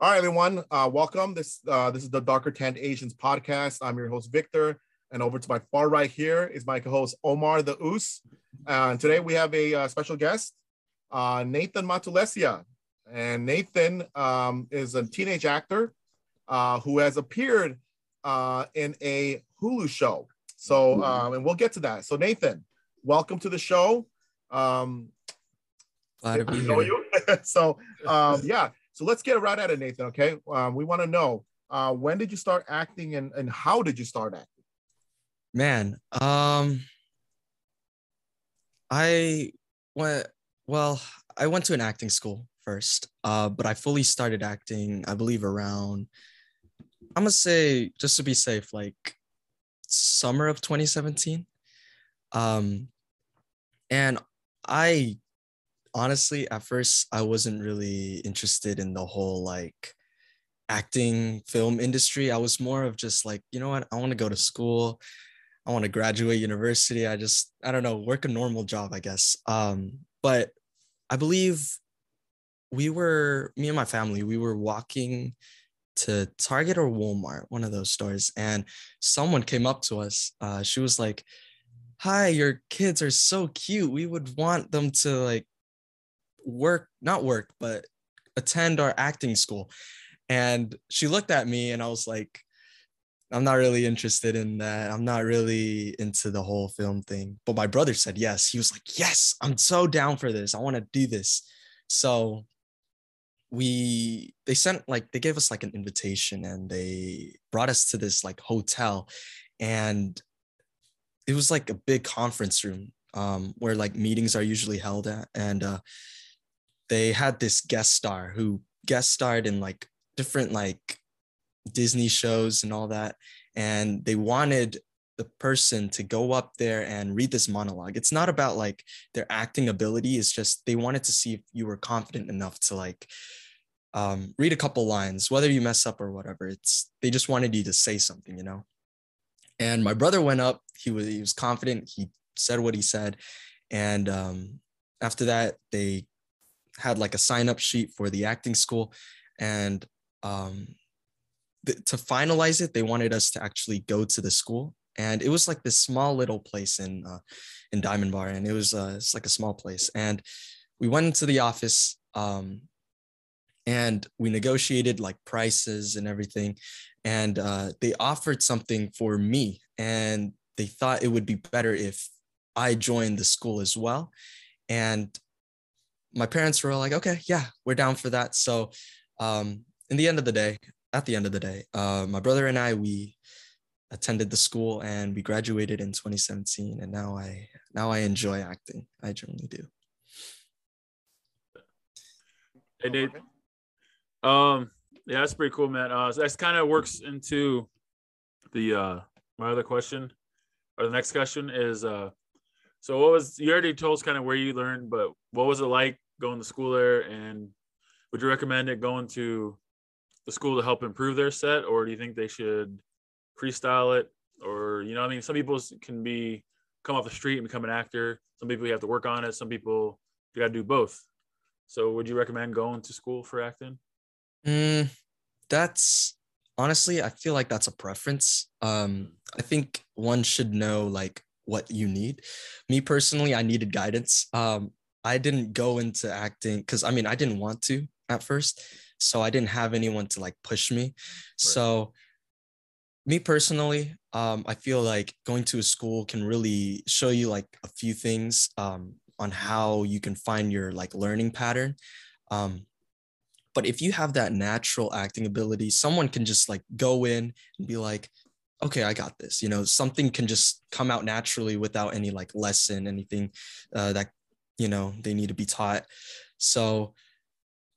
All right, everyone, uh, welcome. This uh, this is the Darker Tanned Asians podcast. I'm your host Victor, and over to my far right here is my co-host Omar the Oos. And today we have a uh, special guest, uh, Nathan Matulessya. And Nathan um, is a teenage actor uh, who has appeared uh, in a Hulu show. So, um, and we'll get to that. So, Nathan, welcome to the show. Um, Glad to be know here. you. so, um, yeah. So let's get right at it, Nathan. Okay. Um, we want to know uh, when did you start acting and, and how did you start acting? Man, um I went well, I went to an acting school first. Uh, but I fully started acting, I believe around I'm gonna say just to be safe, like summer of 2017. Um and I honestly at first I wasn't really interested in the whole like acting film industry. I was more of just like, you know what, I want to go to school. I want to graduate university. I just, I don't know, work a normal job, I guess. Um, but I believe we were, me and my family, we were walking to Target or Walmart, one of those stores, and someone came up to us. Uh, she was like, Hi, your kids are so cute. We would want them to like work, not work, but attend our acting school. And she looked at me and I was like, I'm not really interested in that. I'm not really into the whole film thing. But my brother said yes. He was like, Yes, I'm so down for this. I want to do this. So we they sent like they gave us like an invitation and they brought us to this like hotel and it was like a big conference room um, where like meetings are usually held at and uh, they had this guest star who guest starred in like different like disney shows and all that and they wanted the person to go up there and read this monologue. It's not about like their acting ability it's just they wanted to see if you were confident enough to like um, read a couple lines whether you mess up or whatever. It's they just wanted you to say something you know? And my brother went up he was he was confident he said what he said and um, after that they had like a sign up sheet for the acting school and um, th- to finalize it they wanted us to actually go to the school and it was like this small little place in uh, in diamond bar and it was uh, it's like a small place and we went into the office um, and we negotiated like prices and everything and uh, they offered something for me and they thought it would be better if i joined the school as well and my parents were like okay yeah we're down for that so um, in the end of the day at the end of the day uh, my brother and i we attended the school and we graduated in 2017 and now i now i enjoy acting i generally do Hey, Nate. Um, yeah, that's pretty cool, man. Uh, so that kind of works into the uh my other question, or the next question is uh, so what was you already told us kind of where you learned, but what was it like going to school there, and would you recommend it going to the school to help improve their set, or do you think they should freestyle it, or you know, I mean, some people can be come off the street and become an actor. Some people you have to work on it. Some people you got to do both. So, would you recommend going to school for acting? Mm, that's honestly, I feel like that's a preference. Um, I think one should know like what you need. Me personally, I needed guidance. Um, I didn't go into acting because I mean I didn't want to at first, so I didn't have anyone to like push me. Right. So, me personally, um, I feel like going to a school can really show you like a few things um, on how you can find your like learning pattern. Um, but if you have that natural acting ability, someone can just like go in and be like, okay, I got this. You know, something can just come out naturally without any like lesson, anything uh, that, you know, they need to be taught. So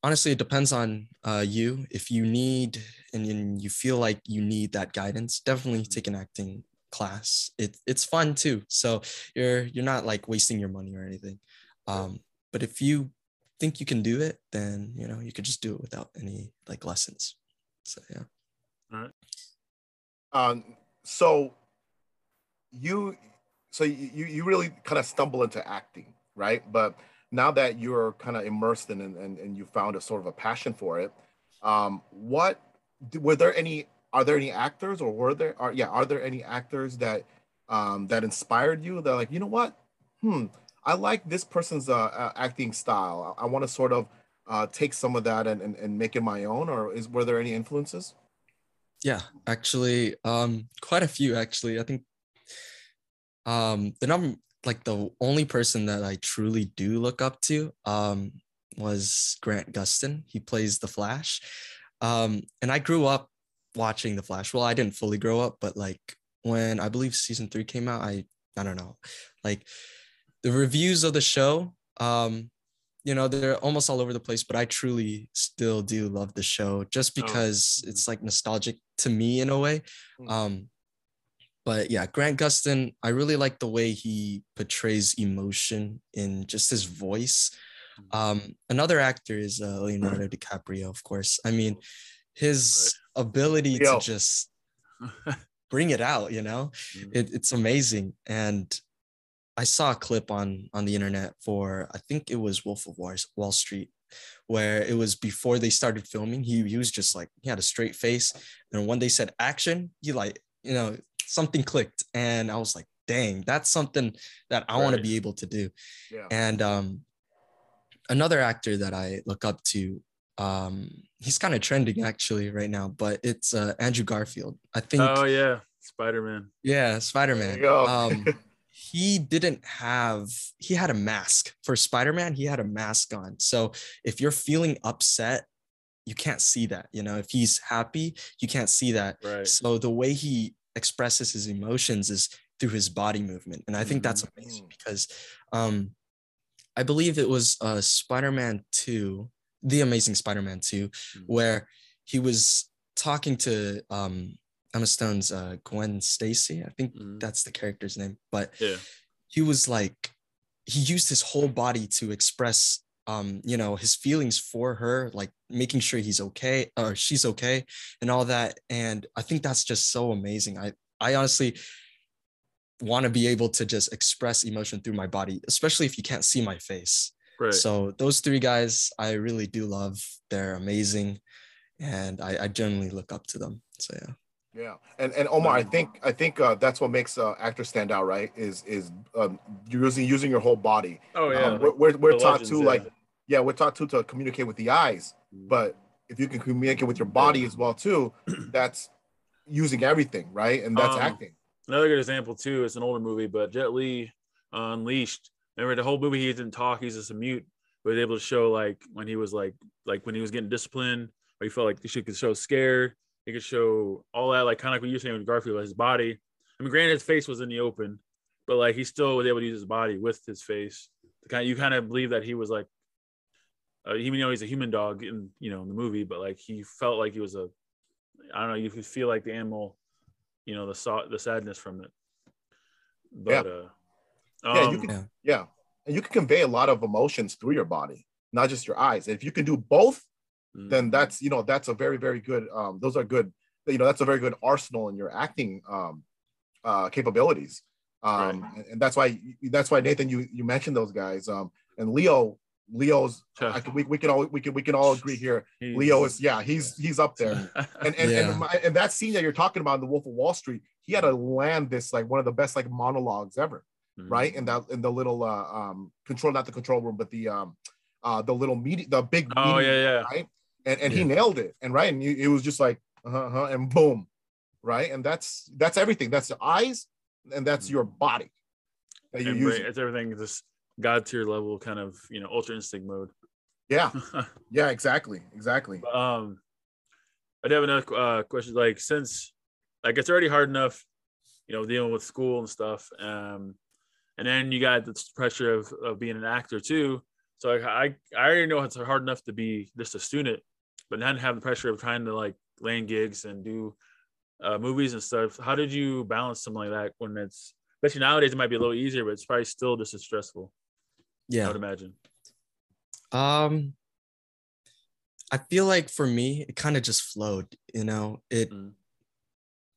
honestly, it depends on uh, you. If you need and, and you feel like you need that guidance, definitely take an acting class. It, it's fun too. So you're you're not like wasting your money or anything. Um, but if you think you can do it, then you know you could just do it without any like lessons. So yeah. All right. Um. So you, so you you really kind of stumble into acting, right? But now that you're kind of immersed in and, and, and you found a sort of a passion for it, Um, what were there any? Are there any actors, or were there? Are yeah? Are there any actors that um, that inspired you? That like, you know what? Hmm, I like this person's uh, uh acting style. I, I want to sort of uh, take some of that and, and, and make it my own. Or is were there any influences? Yeah, actually, um, quite a few. Actually, I think um, the number like the only person that I truly do look up to um, was Grant Gustin. He plays the Flash. Um, and I grew up watching the Flash. Well, I didn't fully grow up, but like when I believe season three came out, I I don't know, like the reviews of the show. Um, you know, they're almost all over the place, but I truly still do love the show just oh, because oh. it's like nostalgic to me in a way. Hmm. Um, but yeah, Grant Gustin, I really like the way he portrays emotion in just his voice. Mm-hmm. Um, another actor is uh, Leonardo DiCaprio, of course. I mean, his ability to just bring it out, you know, mm-hmm. it, it's amazing. And I saw a clip on on the internet for I think it was Wolf of Wall Street, where it was before they started filming. He, he was just like he had a straight face, and when they said action, he like you know something clicked and I was like, dang, that's something that I right. want to be able to do. Yeah. And um, another actor that I look up to, um, he's kind of trending actually right now, but it's uh, Andrew Garfield. I think. Oh yeah, Spider Man. Yeah, Spider Man. Um, he didn't have he had a mask for spider-man he had a mask on so if you're feeling upset you can't see that you know if he's happy you can't see that right. so the way he expresses his emotions is through his body movement and i think that's amazing mm. because um i believe it was uh spider-man 2 the amazing spider-man 2 mm-hmm. where he was talking to um emma stone's uh gwen stacy i think mm-hmm. that's the character's name but yeah. he was like he used his whole body to express um you know his feelings for her like making sure he's okay or she's okay and all that and i think that's just so amazing. I i honestly want to be able to just express emotion through my body especially if you can't see my face. Right. So those three guys i really do love. They're amazing and i, I generally look up to them. So yeah yeah, and and Omar, I think I think uh, that's what makes uh, actors stand out, right? Is is um, using using your whole body. Oh yeah, um, we're we're, we're taught legends, to yeah. like yeah, we're taught to to communicate with the eyes, mm. but if you can communicate with your body as well too, that's using everything, right? And that's um, acting. Another good example too. It's an older movie, but Jet Li uh, Unleashed. Remember the whole movie? He didn't talk. He's just a mute. But he was able to show like when he was like like when he was getting disciplined, or he felt like he could show scared he could show all that, like kind of like what you're saying with Garfield, his body. I mean, granted, his face was in the open, but like he still was able to use his body with his face. Kind of, you kind of believe that he was like, uh, even though he's a human dog in you know in the movie, but like he felt like he was a, I don't know, you could feel like the animal, you know, the saw the sadness from it. But yeah. uh, um, yeah, you can, yeah, and you can convey a lot of emotions through your body, not just your eyes. If you can do both, mm. then that's you know that's a very very good um, those are good you know that's a very good arsenal in your acting um, uh, capabilities um, right. and, and, that's why that's why Nathan you you mentioned those guys um, and Leo Leo's I can, we, we can all we can we can all agree here he's, Leo is yeah he's he's up there and and, yeah. and, my, and that scene that you're talking about in the Wolf of Wall Street he had to land this like one of the best like monologues ever mm-hmm. right in that in the little uh um control not the control room but the um uh the little meeting the big oh meeting, yeah yeah right and and yeah. he nailed it. And right, and it was just like uh-huh, uh-huh, and boom, right, and that's that's everything. That's the eyes, and that's your body that you use. It's everything this god tier level kind of you know ultra instinct mode. Yeah, yeah, exactly, exactly. Um, I have another uh, question. Like since like it's already hard enough, you know, dealing with school and stuff. Um, and then you got the pressure of, of being an actor too. So like, I I already know it's hard enough to be just a student but not have the pressure of trying to like land gigs and do uh, movies and stuff. How did you balance something like that when it's especially nowadays it might be a little easier, but it's probably still just as stressful. Yeah, I would imagine. Um, I feel like for me, it kind of just flowed. You know, it. Mm.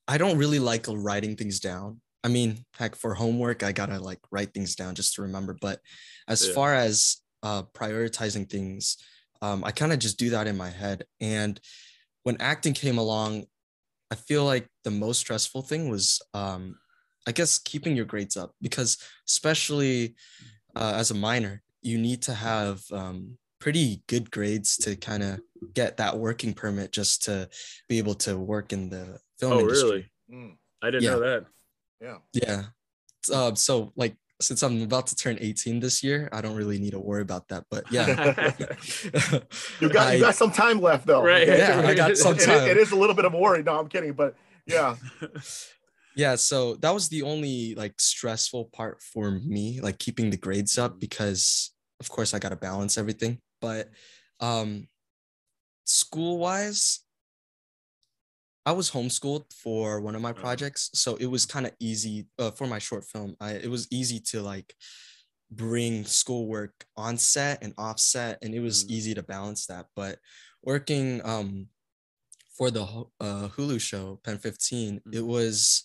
I don't really like writing things down. I mean, heck, for homework, I gotta like write things down just to remember. But as yeah. far as uh, prioritizing things, um, I kind of just do that in my head. And when acting came along, I feel like the most stressful thing was, um, I guess, keeping your grades up because, especially uh, as a minor, you need to have um, pretty good grades to kind of get that working permit just to be able to work in the film Oh, industry. really? Mm, I didn't Yeah. know that. yeah. Yeah. Uh, so like since I'm about to turn 18 this year, I don't really need to worry about that. But yeah. You got you got some time left though. Right. Yeah, I got some It is- time. it is a little bit of a worry. No, I'm kidding, but yeah. yeah so that was the only like stressful part for me like keeping the grades up because of course i got to balance everything but um school wise i was homeschooled for one of my Oh. projects so it was kind of easy uh, for my short film I, it was easy to like bring schoolwork on set and offset and it was Mhm. easy to balance that but working um for the uh, hulu show pen 15 it Mhm. was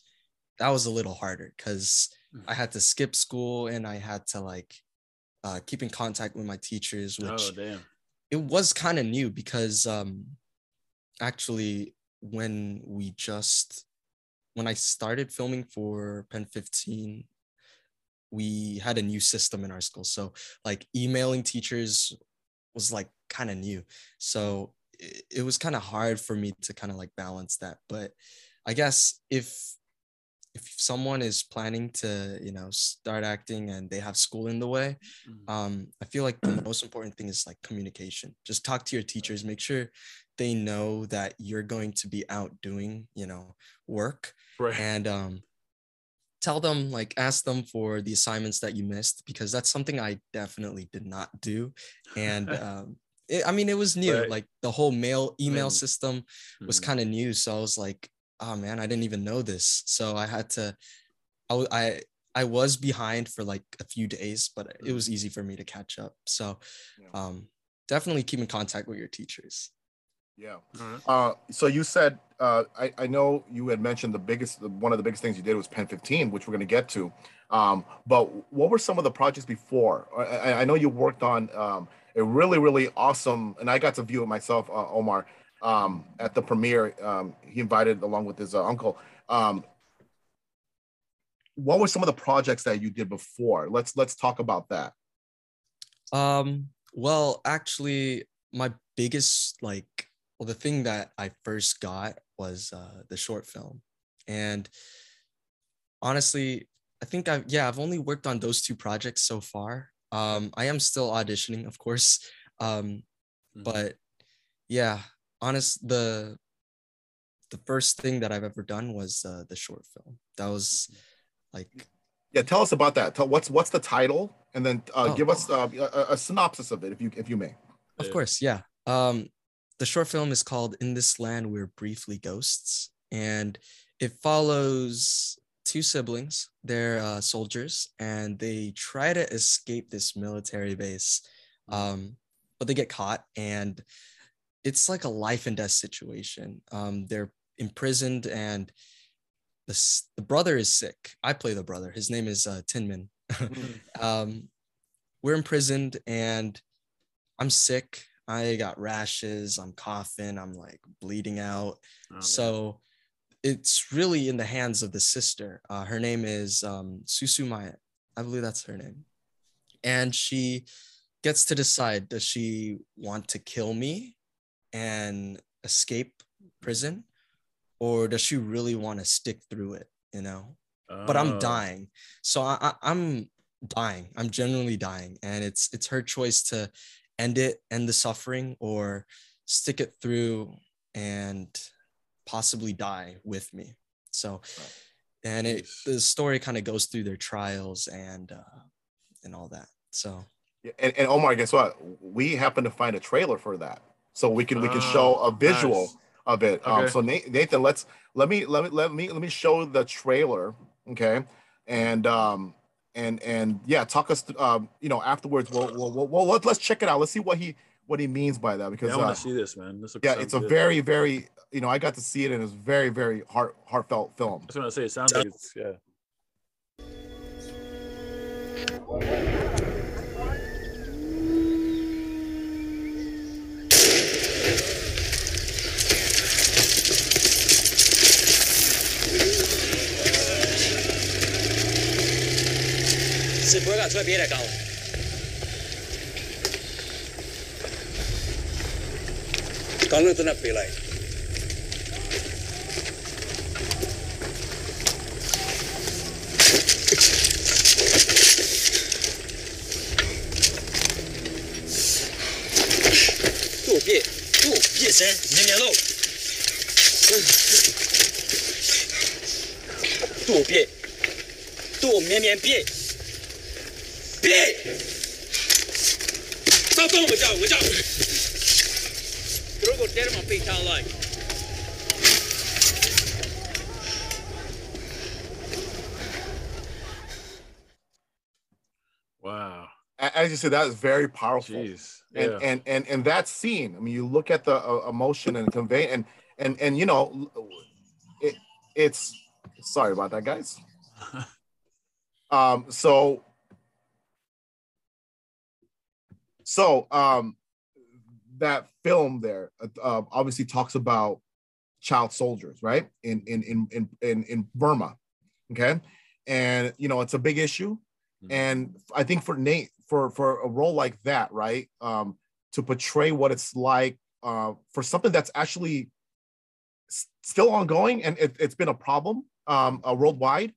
that was a little harder because Mhm. i had to skip school and i had to like uh, keep in contact with my teachers which oh damn. it was kind of new because um actually when we just when i started filming for pen 15 we had a new system in our school. So like emailing teachers was like kind of new. So it, it was kind of hard for me to kind of like balance that. But i guess if if someone is planning to you know start acting and they have school in the way Mhm. um, I feel like the most important thing is like communication. Just talk to your teachers, make sure they know that you're going to be out doing, you know, work Right. and um, tell them, like, ask them for the assignments that you missed because that's something I definitely did not do. And um, it, I mean, it was new, Right. like the whole mail email system was Mhm. kind of new. So I was like, oh man, I didn't even know this. So I had to, I I was behind for like a few days, but it was easy for me to catch up. So Yeah. um, definitely keep in contact with your teachers. Yeah. Alright. Uh, so you said uh, I, I know you had mentioned the biggest one of the biggest things you did was Pen 15, which we're going to get to. Um, but what were some of the projects before? I, I- I know you worked on um, a really really awesome, and I got to view it myself, uh, Omar, um, at the premiere. Um, he invited along with his uh, uncle. Um, what were some of the projects that you did before? Let's let's talk about that. Um, well, actually, my biggest like, well, the thing that I first got was uh, the short film, and honestly, I think I've yeah, I've only worked on those two projects so far. Um, I am still auditioning, of course, um, Mhm. but yeah, honest the the first thing that I've ever done was uh, the short film. That was like Yeah, tell us about that. Tell, what's what's the title, and then uh, Oh. give us uh, a, a synopsis of it, if you if you may. Of course, yeah. Um, the short film is called "In This Land We're Briefly Ghosts," and it follows two siblings. They're uh, soldiers, and they try to escape this military base, um, but they get caught, and it's like a life and death situation. Um, they're imprisoned, and the the brother is sick. I play the brother. His name is uh, Tinman. um, we're imprisoned and I'm sick. I got rashes. I'm coughing. I'm like bleeding out. Oh, so it's really in the hands of the sister. Uh, her name is um, Susu Maya. I believe that's her name. And she gets to decide does she want to kill me and escape prison? Or does she really want to stick through it? You know? but I'm Oh. dying. So I, I, I'm dying. I'm genuinely dying, and it's it's her choice to end it, end the suffering, or stick it through and possibly die with me. So, and it the story kind of goes through their trials and uh, and all that. So Yeah, And, and Omar, guess what? We happen to find a trailer for that, so we can we can show Oh, a visual nice. of it. Um, so Nathan, let's let me let me let me let me show the trailer, okay? And um and and yeah, talk us. th- Um, you know, afterwards, we'll we'll, we'll, we'll let, let's check it out. Let's see what he what he means by that because Yeah, I want uh, to see this, man. This yeah, it's a very very you know I got to see it and it's very very heart heartfelt film. I just want to say it sounds like it's yeah. 字不会出来别的高。刚刚在那飞来。右边，右边身，绵绵露。左边，左绵绵边。Bitch! Stop on with y'all, you're gonna dead in my face how I like. Wow. As you said, that is very powerful. Jeez. Yeah. And, and and and that scene. I mean, you look at the uh, emotion and convey, and and and you know, it, it's sorry about that, guys. um. So so um that film there uh, obviously talks about child soldiers right in in in in in, in burma okay and you know it's a big issue Mhm. and I think for Nate, for for a role like that, right, um, to portray what it's like uh, for something that's actually s- still ongoing and it, it's been a problem um, uh, worldwide,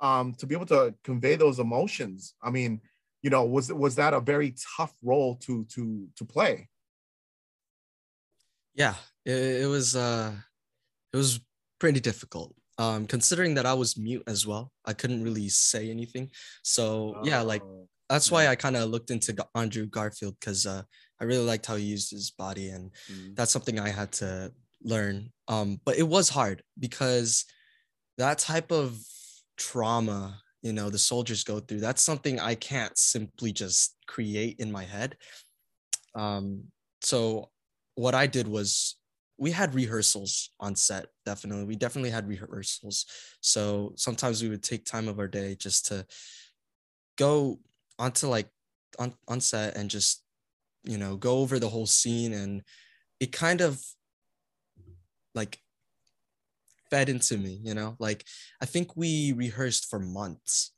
um, to be able to convey those emotions. I mean, you know, was was that a very tough role to to to play? Yeah, it, it was uh it was pretty difficult. Um considering that I was mute as well. I couldn't really say anything. So, yeah, like Oh, that's why I kind of looked into Andrew Garfield cuz uh I really liked how he used his body and mhm. that's something I had to learn. Um but it was hard because that type of trauma, you know, the soldiers go through, that's something I can't simply just create in my head. Um so what I did was we had rehearsals on set definitely we definitely had rehearsals so sometimes we would take time of our day just to go onto like on, on set and just you know go over the whole scene and it kind of like fed into me you know? Like i think we rehearsed for months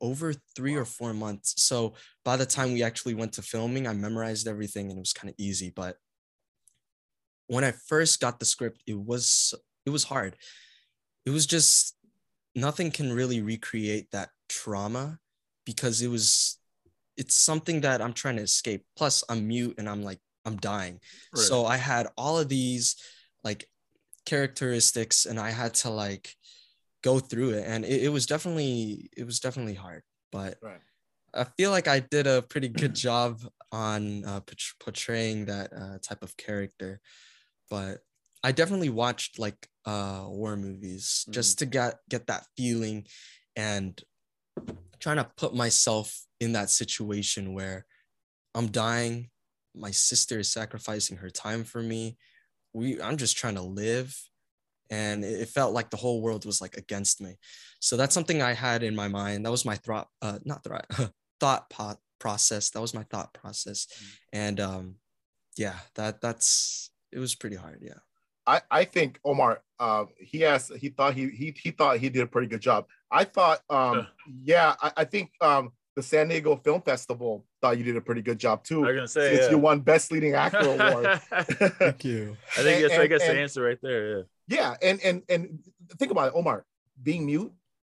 over three or four months. So by the time we actually went to filming i memorized everything and it was kind of easy but when i first got the script it was it was hard. It was just nothing can really recreate that trauma because it was it's something that i'm trying to escape. Plus i'm mute and i'm like i'm dying. Right. so i had all of these like characteristics and i had to like go through it and it, it was definitely it was definitely hard but Right. i feel like i did a pretty good job on uh, portraying that uh, type of character but i definitely watched like uh war movies just to get get that feeling and trying to put myself in that situation where i'm dying my sister is sacrificing her time for me we i'm just trying to live. And it, it felt like the whole world was like against me. So that's something i had in my mind. That was my thought uh not thought thought po- process. That was my thought process. And um yeah that that's it was pretty hard yeah. I, I think Omar, uh, he asked, he thought he he he thought he did a pretty good job. I thought, um, yeah, I, I think um, the San Diego Film Festival thought you did a pretty good job too. I too. was gonna say Since yeah. you won Best Leading Actor award. Thank you I think that's I And- guess the answer right there. Yeah. yeah, and and and think about it, Omar being mute,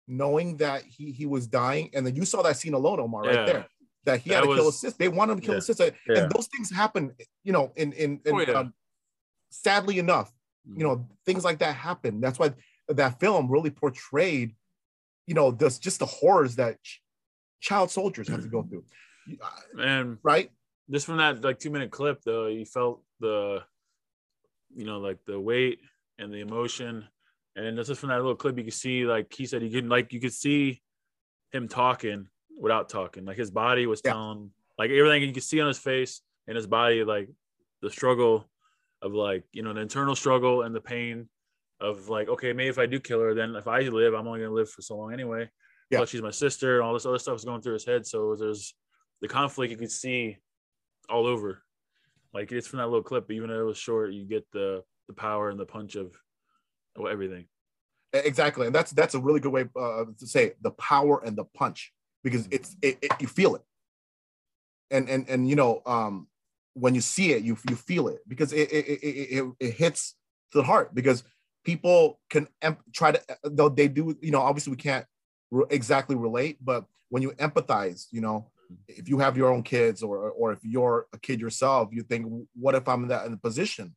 knowing that he he was dying, and then you saw that scene alone, Omar, right Yeah. there. That he That had to kill his was- sister. They wanted him to kill Yeah. his sister, Yeah. and those things happen. You know, in in, in Oh, yeah. um, sadly enough, you know things like that happen that's why that film really portrayed you know this just the horrors that ch- child soldiers have to go through and right just from that like two minute clip though, you felt the, you know, like the weight and the emotion, and just from that little clip, you could see like he said, you could like you could see him talking without talking, like his body was Yeah. telling, like everything you could see on his face and his body, like the struggle of like you know the internal struggle and the pain of like okay maybe if I do kill her then if I live I'm only gonna live for so long anyway. Yeah. Plus she's my sister and all this other stuff is going through his head. So there's the conflict you can see all over. Like it's from that little clip, even though it was short, you get the the power and the punch of, of everything. Exactly and that's that's a really good way uh, to say it, the power and the punch because it's it, it you feel it. And and and you know, um, when you see it, you you feel it because it it it, it, it hits to the heart because people can em- try to though they do you know obviously we can't re- exactly relate but when you empathize you know if you have your own kids or or if you're a kid yourself you think what if i'm in that in the position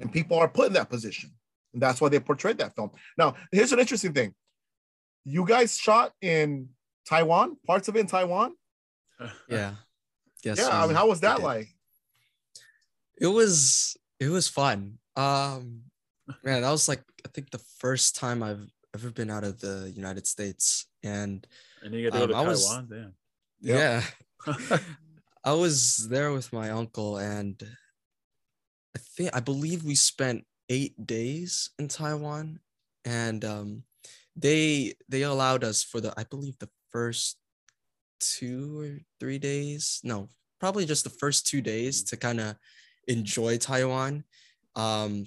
and people are put in that position and that's why they portrayed that film now here's an interesting thing you guys shot in taiwan parts of it in taiwan Yeah. Yes. yeah i mean how was that did. like It was it was fun. Um man, that was like I think the first time I've ever been out of the United States. And And you get to go Um, to I was- Taiwan. Damn. Yeah. yeah. I was there with my uncle and I think I believe we spent eight days in Taiwan and um they they allowed us for the I believe the first two or three days no probably just the first two days to kind of enjoy Taiwan um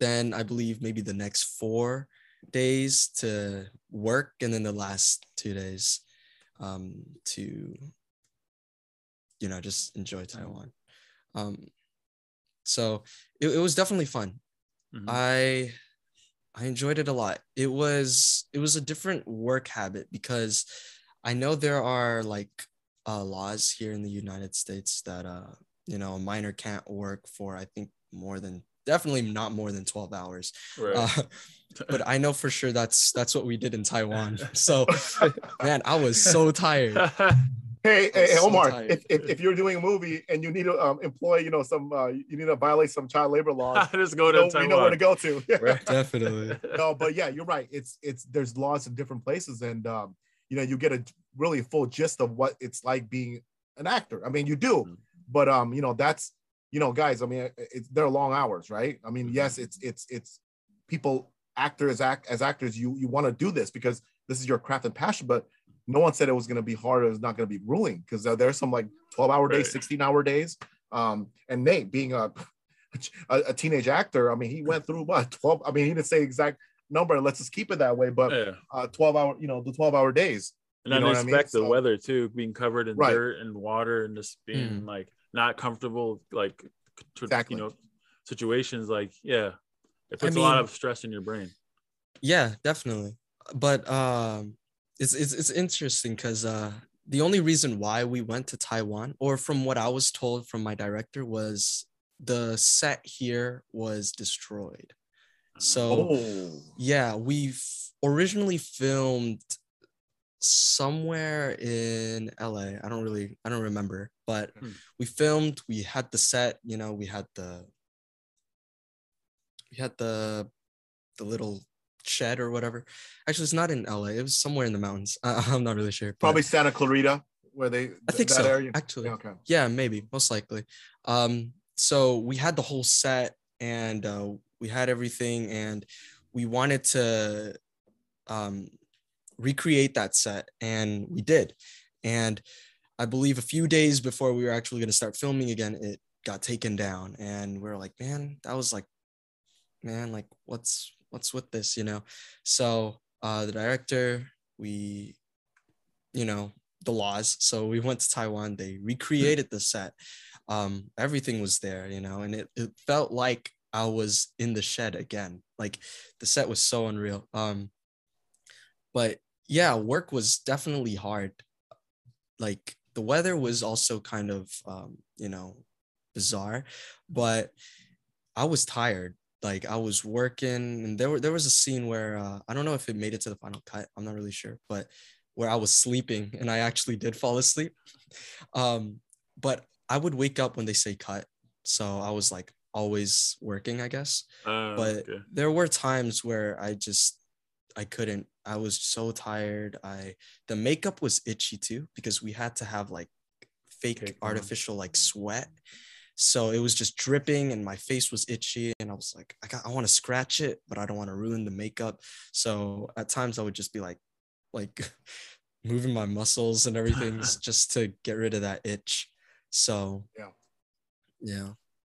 then I believe maybe the next four days to work and then the last two days um, to you know just enjoy Taiwan. Um, so it, it was definitely fun. Mhm. I I enjoyed it a lot. It was it was a different work habit because I know there are like uh, laws here in the United States that uh you know a minor can't work for I think more than definitely not more than 12 hours. right. Uh, but I know for sure that's that's what we did in Taiwan. So man, I was so tired. Hey, hey, hey, Omar, tired. if, if, if you're doing a movie and you need to um, employ, you know, some, uh, you need to violate some child labor laws, Just go you to know, Taiwan. you know where to go to. Right. Definitely. no, but yeah, you're right. It's, it's, there's laws in different places and, um, you know, you get a really full gist of what it's like being an actor. I mean, you do, Mhm. but, um, you know, that's, you know, guys, I mean, it's, they're long hours, right? I mean, yes, it's, it's, it's people, actors act as actors, you, you want to do this because this is your craft and passion, but no one said it was going to be hard or it's not going to be grueling because uh, there's some like 12 hour days Right. 16 hour days um and nate being a, a a teenage actor i mean he went through what 12 i mean he didn't say exact number let's just keep it that way but Yeah. uh 12 hour you know the 12 hour days And You then know what I mean? expect the So- weather too, being covered in Right. dirt and water and just being Mm. like not comfortable, like Exactly. you know, situations like yeah, it I puts a lot of stress in your brain. Yeah, definitely. But um it's it's it's interesting because uh the only reason why we went to Taiwan, or from what I was told from my director, was the set here was destroyed. So oh yeah, we've originally filmed somewhere in LA. I don't really I don't remember, but Hmm. we filmed, we had the set, you know, we had the we had the the little shed or whatever. Actually, it's not in LA. It was somewhere in the mountains. I, I'm not really sure. probably santa clarita where they I think that so. area Actually, Yeah, okay yeah, maybe, most likely. Um, so we had the whole set and uh, we had everything, and we wanted to um, recreate that set, and we did. And I believe a few days before we were actually going to start filming again, it got taken down, and we are like, man, that was like, man, like, what's what's with this, you know? So uh, the director, we, you know, the laws. So we went to Taiwan. They recreated the set. Um, everything was there, you know, and it, it felt like I was in the shed again. Like the set was so unreal. Um, but yeah, work was definitely hard. Like the weather was also kind of, um, you know, bizarre, but I was tired. Like I was working, and there were there was a scene where uh, I don't know if it made it to the final cut. I'm not really sure, but where I was sleeping and I actually did fall asleep. Um, but I would wake up when they say cut. So I was like always working, I guess. Uh, But okay. there were times where I just I couldn't. I was so tired. I the makeup was itchy too because we had to have like fake on. artificial like sweat. So it was just dripping and my face was itchy and I was like I got I want to scratch it but I don't want to ruin the makeup. So at times I would just be like like moving my muscles and everything just to get rid of that itch. So Yeah. Yeah.